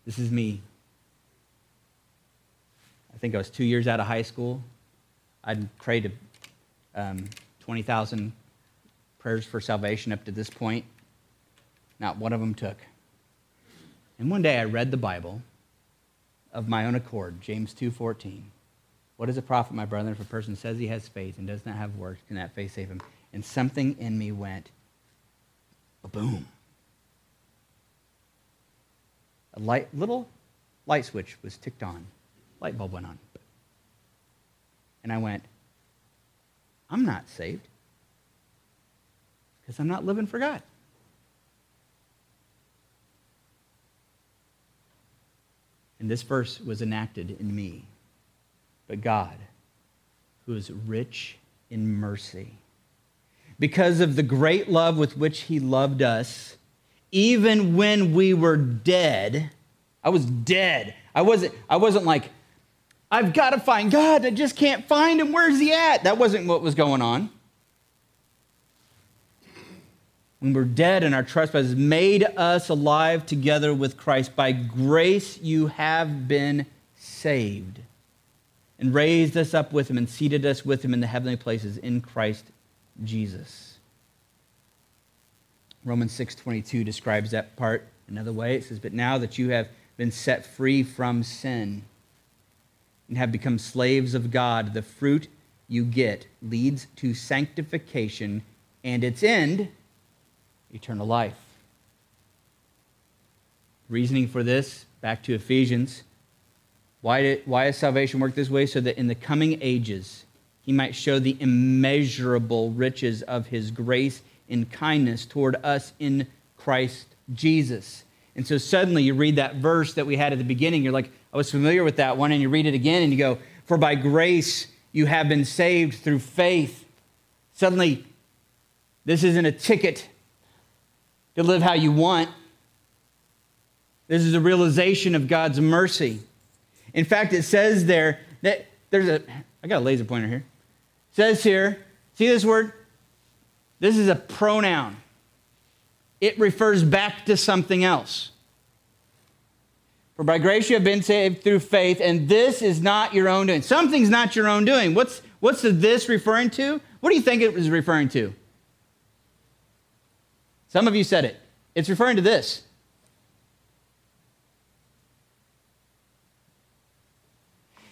this is me, I think I was two years out of high school. I'd prayed um, 20,000 prayers for salvation up to this point. Not one of them took. And one day I read the Bible of my own accord, James 2:14. What does it profit, my brother, if a person says he has faith and does not have works? Can that faith save him? And something in me went, boom. A light, little light switch was ticked on light bulb went on. And I went, I'm not saved because I'm not living for God. And this verse was enacted in me. But God, who is rich in mercy, because of the great love with which he loved us, even when we were dead, I was dead. I wasn't, I wasn't like, I've got to find God. I just can't find him. Where's he at? That wasn't what was going on. When we're dead and our trespasses made us alive together with Christ. By grace you have been saved and raised us up with him and seated us with him in the heavenly places in Christ Jesus. Romans 6:22 describes that part another way. It says, "But now that you have been set free from sin, and have become slaves of God, the fruit you get leads to sanctification and its end, eternal life. Reasoning for this, back to Ephesians. Why, did, why does salvation work this way? So that in the coming ages, he might show the immeasurable riches of his grace and kindness toward us in Christ Jesus. And so suddenly you read that verse that we had at the beginning, you're like, I was familiar with that one, and you read it again and you go, For by grace you have been saved through faith. Suddenly, this isn't a ticket to live how you want. This is a realization of God's mercy. In fact, it says there that there's a, I got a laser pointer here. It says here, see this word? This is a pronoun. It refers back to something else. For by grace you have been saved through faith, and this is not your own doing. Something's not your own doing. What's, what's the this referring to? What do you think it was referring to? Some of you said it. It's referring to this.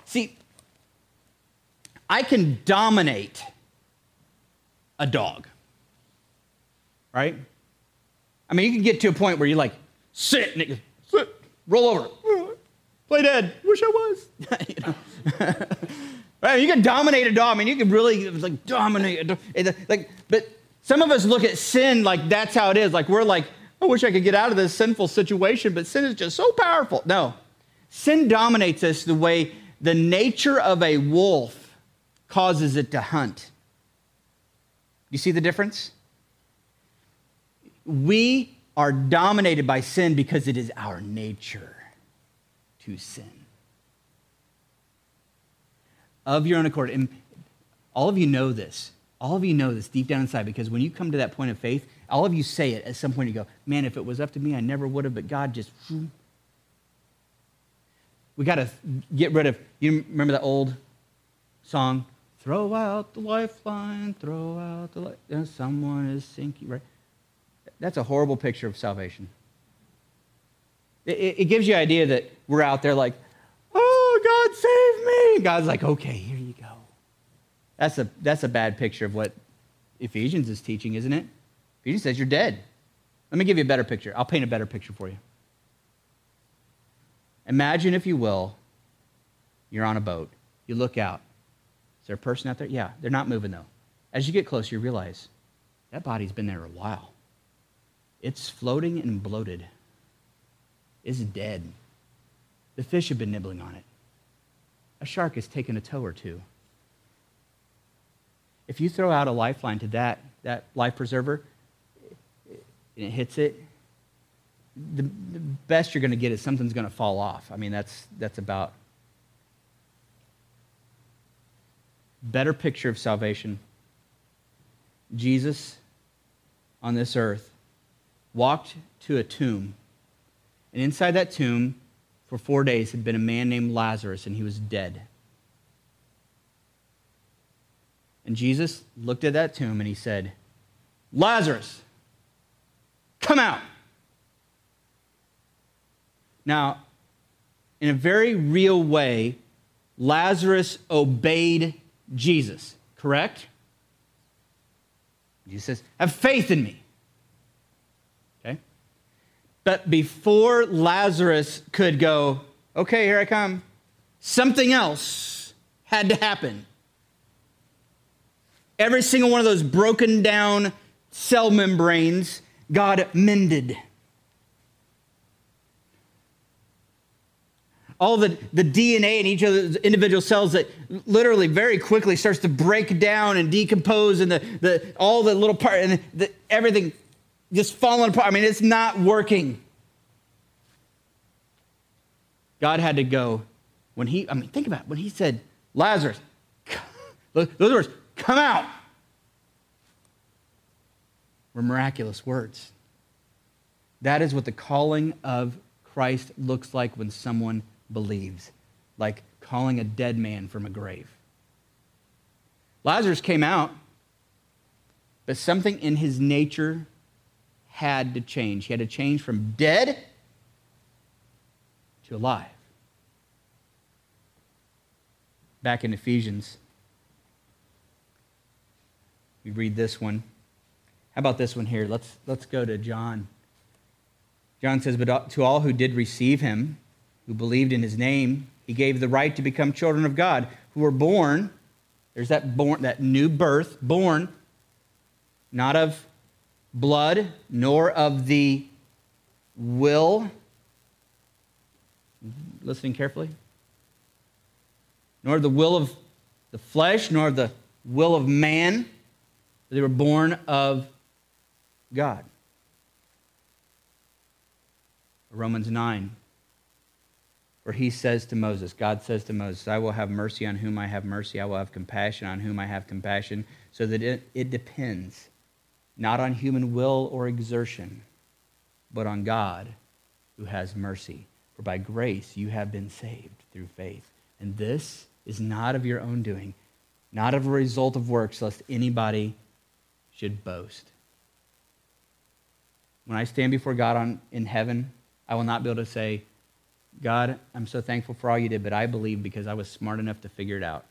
See, I can dominate a dog, right? I mean, you can get to a point where you're like, sit, and it sit, roll over, play dead. Wish I was. you know? right? You can dominate a dog. I mean, you can really like dominate a dog. Like, but some of us look at sin like that's how it is. Like we're like, I wish I could get out of this sinful situation, but sin is just so powerful. No, sin dominates us the way the nature of a wolf causes it to hunt. You see the difference? We are dominated by sin because it is our nature to sin. Of your own accord. And all of you know this. All of you know this deep down inside because when you come to that point of faith, all of you say it at some point. You go, man, if it was up to me, I never would have, but God just. We got to get rid of. You remember that old song? Throw out the lifeline, throw out the light. Someone is sinking, right? That's a horrible picture of salvation. It, it, gives you an idea that we're out there like, oh, God save me. God's like, okay. That's a, that's a bad picture of what Ephesians is teaching, isn't it? Ephesians says you're dead. Let me give you a better picture. I'll paint a better picture for you. Imagine, if you will, you're on a boat. You look out. Is there a person out there? Yeah, they're not moving though. As you get closer, you realize that body's been there a while. It's floating and bloated. It's dead. The fish have been nibbling on it. A shark has taken a toe or two. If you throw out a lifeline to that, that life preserver and it hits it, the, the best you're going to get is something's going to fall off. I mean, that's, that's about better picture of salvation. Jesus on this earth walked to a tomb. And inside that tomb, for four days, had been a man named Lazarus, and he was dead. And Jesus looked at that tomb and he said, Lazarus, come out. Now, in a very real way, Lazarus obeyed Jesus, correct? Jesus says, Have faith in me. Okay? But before Lazarus could go, okay, here I come, something else had to happen. Every single one of those broken down cell membranes, God mended. all the, the DNA in each of the individual cells that literally very quickly starts to break down and decompose and the, the, all the little part and the, everything just falling apart. I mean, it's not working. God had to go when he, I mean, think about it. When he said, Lazarus, those words, come out, were miraculous words. That is what the calling of Christ looks like when someone believes, like calling a dead man from a grave. Lazarus came out, but something in his nature had to change. He had to change from dead to alive. Back in Ephesians, we read this one. How about this one here? Let's, let's go to John. John says, But uh, to all who did receive him, who believed in his name, he gave the right to become children of God, who were born There's that born, that new birth, born not of blood, nor of the will. Listening carefully. Nor the will of the flesh, nor the will of man. They were born of God. Romans 9. For he says to Moses, God says to Moses, I will have mercy on whom I have mercy, I will have compassion on whom I have compassion, so that it, it depends not on human will or exertion, but on God who has mercy. For by grace you have been saved through faith. And this is not of your own doing, not of a result of works, lest anybody should boast. When I stand before God on, in heaven, I will not be able to say, God, I'm so thankful for all you did, but I believe because I was smart enough to figure it out.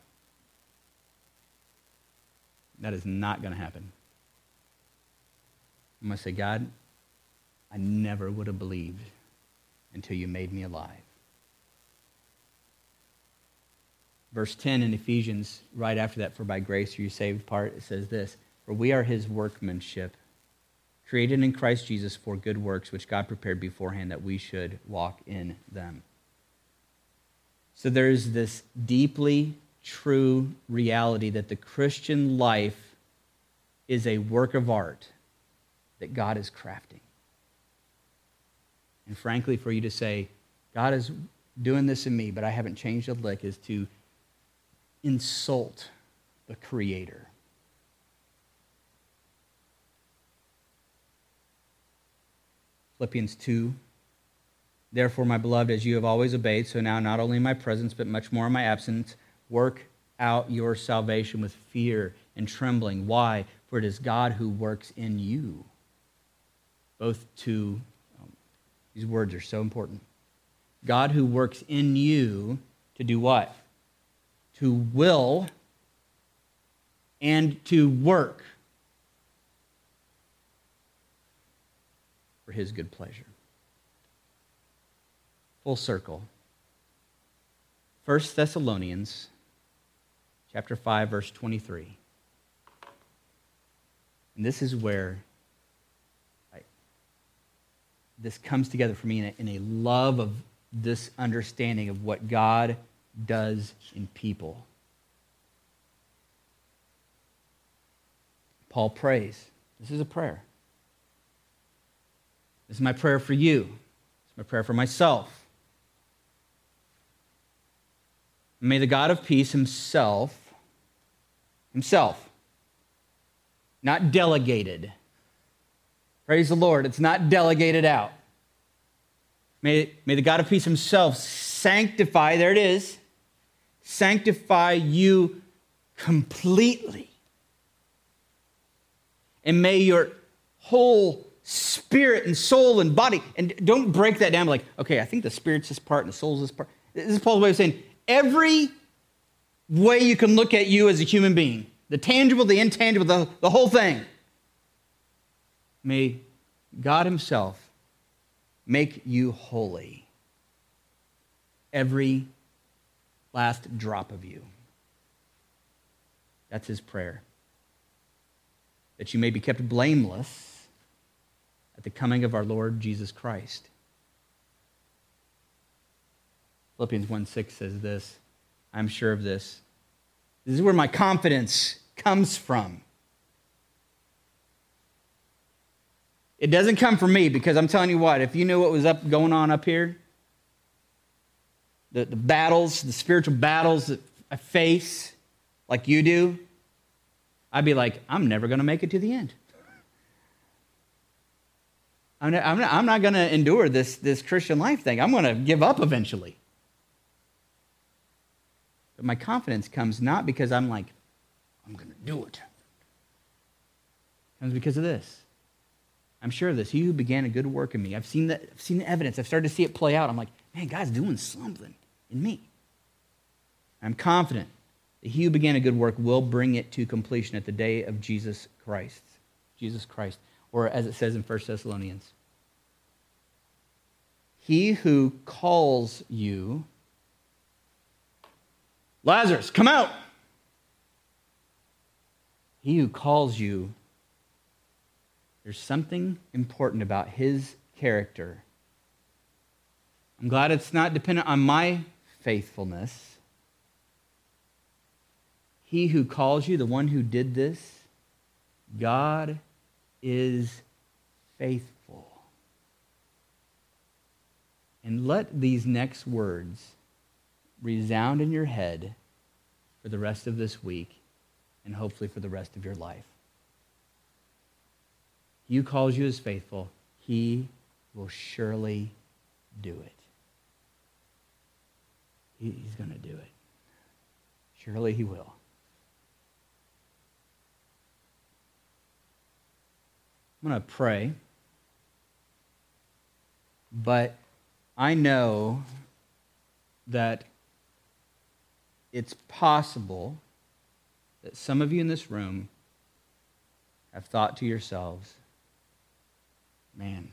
That is not going to happen. I'm going to say, God, I never would have believed until you made me alive. Verse 10 in Ephesians, right after that, for by grace are you saved part, it says this For we are his workmanship, created in Christ Jesus for good works, which God prepared beforehand that we should walk in them. So there's this deeply true reality that the Christian life is a work of art that God is crafting. And frankly, for you to say, God is doing this in me, but I haven't changed a lick, is to insult the Creator. Philippians 2. Therefore, my beloved, as you have always obeyed, so now not only in my presence, but much more in my absence, work out your salvation with fear and trembling. Why? For it is God who works in you both to, um, these words are so important. God who works in you to do what? To will and to work for his good pleasure. Full circle. 1 Thessalonians chapter 5 verse 23. And this is where this comes together for me in a, in a love of this understanding of what God does in people. Paul prays. This is a prayer. This is my prayer for you. It's my prayer for myself. May the God of peace himself, himself, not delegated, Praise the Lord. It's not delegated out. May, may the God of peace himself sanctify, there it is, sanctify you completely. And may your whole spirit and soul and body, and don't break that down like, okay, I think the spirit's this part and the soul's this part. This is Paul's way of saying every way you can look at you as a human being the tangible, the intangible, the, the whole thing May God Himself make you holy. Every last drop of you. That's His prayer. That you may be kept blameless at the coming of our Lord Jesus Christ. Philippians 1 6 says this. I'm sure of this. This is where my confidence comes from. It doesn't come from me because I'm telling you what, if you knew what was up going on up here, the, the battles, the spiritual battles that I face, like you do, I'd be like, I'm never going to make it to the end. I'm not, I'm not, I'm not going to endure this, this Christian life thing. I'm going to give up eventually. But my confidence comes not because I'm like, I'm going to do it. It comes because of this. I'm sure of this. He who began a good work in me. I've seen, the, I've seen the evidence. I've started to see it play out. I'm like, man, God's doing something in me. I'm confident that he who began a good work will bring it to completion at the day of Jesus Christ. Jesus Christ. Or as it says in 1 Thessalonians. He who calls you, Lazarus, come out. He who calls you, there's something important about his character. I'm glad it's not dependent on my faithfulness. He who calls you, the one who did this, God is faithful. And let these next words resound in your head for the rest of this week and hopefully for the rest of your life. He who calls you as faithful, he will surely do it. He's going to do it. Surely he will. I'm going to pray. But I know that it's possible that some of you in this room have thought to yourselves, man,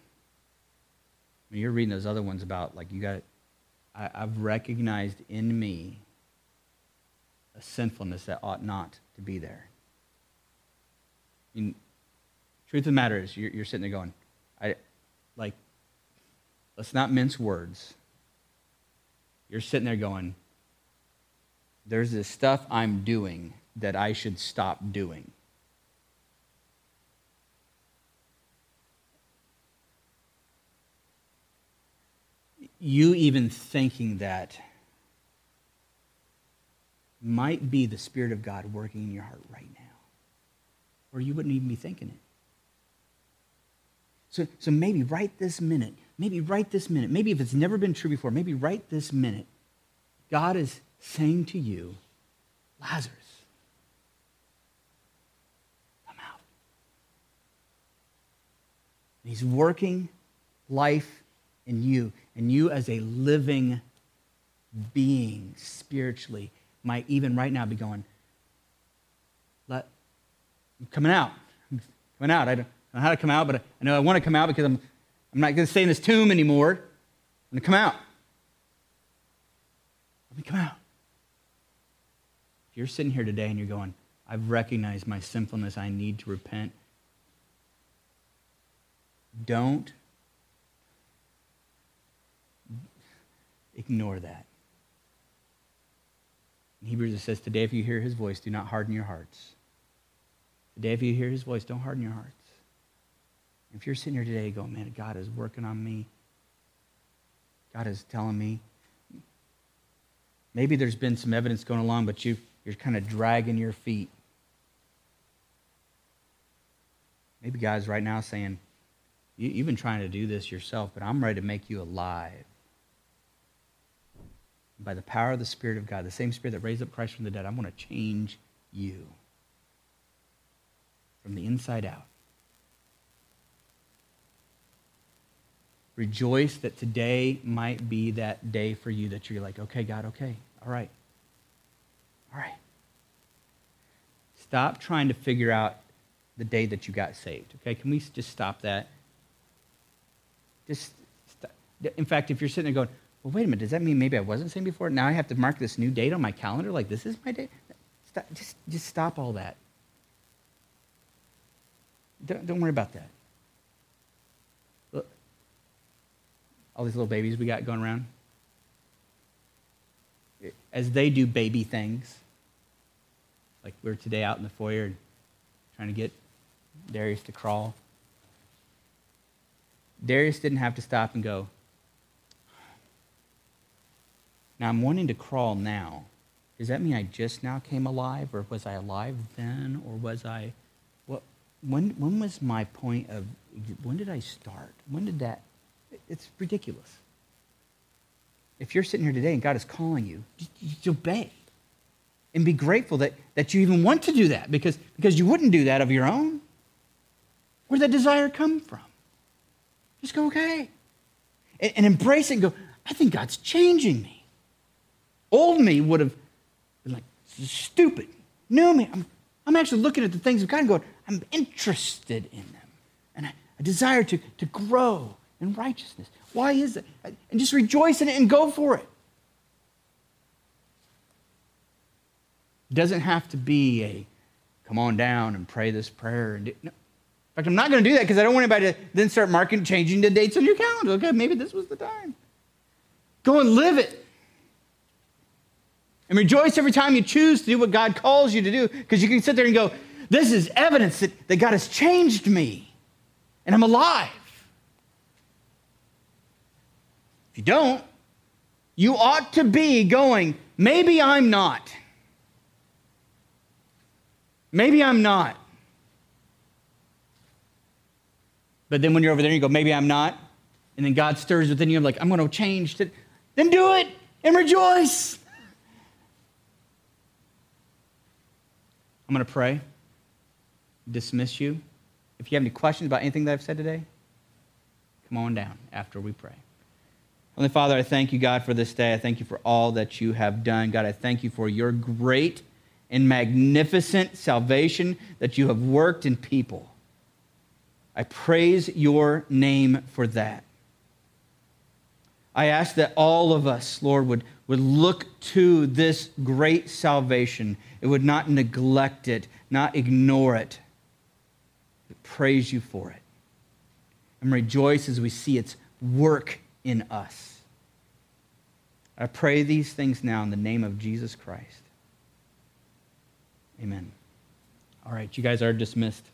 when you're reading those other ones about, like, you got, I, I've recognized in me a sinfulness that ought not to be there. Truth of the matter is, you're, you're sitting there going, I, like, let's not mince words. You're sitting there going, there's this stuff I'm doing that I should stop doing. You even thinking that might be the Spirit of God working in your heart right now. Or you wouldn't even be thinking it. So, so maybe right this minute, maybe right this minute, maybe if it's never been true before, maybe right this minute, God is saying to you, Lazarus, come out. And he's working life in you, and you as a living being spiritually might even right now be going, Let, I'm coming out. I'm coming out. I don't know how to come out, but I know I want to come out because I'm, I'm not going to stay in this tomb anymore. I'm going to come out. Let me come out. If you're sitting here today and you're going, I've recognized my sinfulness, I need to repent, don't ignore that. In Hebrews it says, Today if you hear his voice, do not harden your hearts. Today if you hear his voice, don't harden your hearts. If you're sitting here today going, man, God is working on me, God is telling me, maybe there's been some evidence going along, but you you're kind of dragging your feet. Maybe God's right now saying, you, You've been trying to do this yourself, but I'm ready to make you alive. By the power of the Spirit of God, the same Spirit that raised up Christ from the dead, I'm going to change you from the inside out. Rejoice that today might be that day for you that you're like, okay, God, okay, all right. All right. Stop trying to figure out the day that you got saved. Okay, can we just stop that? Just, stop. in fact, if you're sitting there going, well, wait a minute, does that mean maybe I wasn't saved before? Now I have to mark this new date on my calendar like this is my day? Stop, just, just stop all that. Don't, don't worry about that. All these little babies we got going around, as they do baby things, like we are today out in the foyer trying to get Darius to crawl. Darius didn't have to stop and go, Now I'm wanting to crawl now. Does that mean I just now came alive, or was I alive then, or was I? What? When? When was my point of? When did I start? When did that? It's ridiculous. If you're sitting here today and God is calling you, just, obey and be grateful that, that you even want to do that because, because you wouldn't do that of your own. Where'd that desire come from? Just go, okay. And, and embrace it and go, I think God's changing me. Old me would have been like, stupid. New me, I'm, I'm actually looking at the things of God and going, I'm interested in them. And I, I desire to, to grow in righteousness. Why is it? And just rejoice in it and go for it. It doesn't have to be a come on down and pray this prayer. And do, no. In fact, I'm not going to do that because I don't want anybody to then start marking, changing the dates on your calendar. Okay, maybe this was the time. Go and live it. And rejoice every time you choose to do what God calls you to do because you can sit there and go, This is evidence that, that God has changed me and I'm alive. If you don't, you ought to be going, Maybe I'm not. Maybe I'm not. But then when you're over there, you go, Maybe I'm not. And then God stirs within you, I'm like, I'm going to change. To... Then do it and rejoice. I'm going to pray, dismiss you. If you have any questions about anything that I've said today, come on down after we pray. Heavenly Father, I thank you, God, for this day. I thank you for all that you have done. God, I thank you for your great and magnificent salvation that you have worked in people. I praise your name for that. I ask that all of us, Lord, would, would look to this great salvation. It would not neglect it, not ignore it, but praise you for it. And rejoice as we see its work in us. I pray these things now in the name of Jesus Christ. Amen. All right, you guys are dismissed.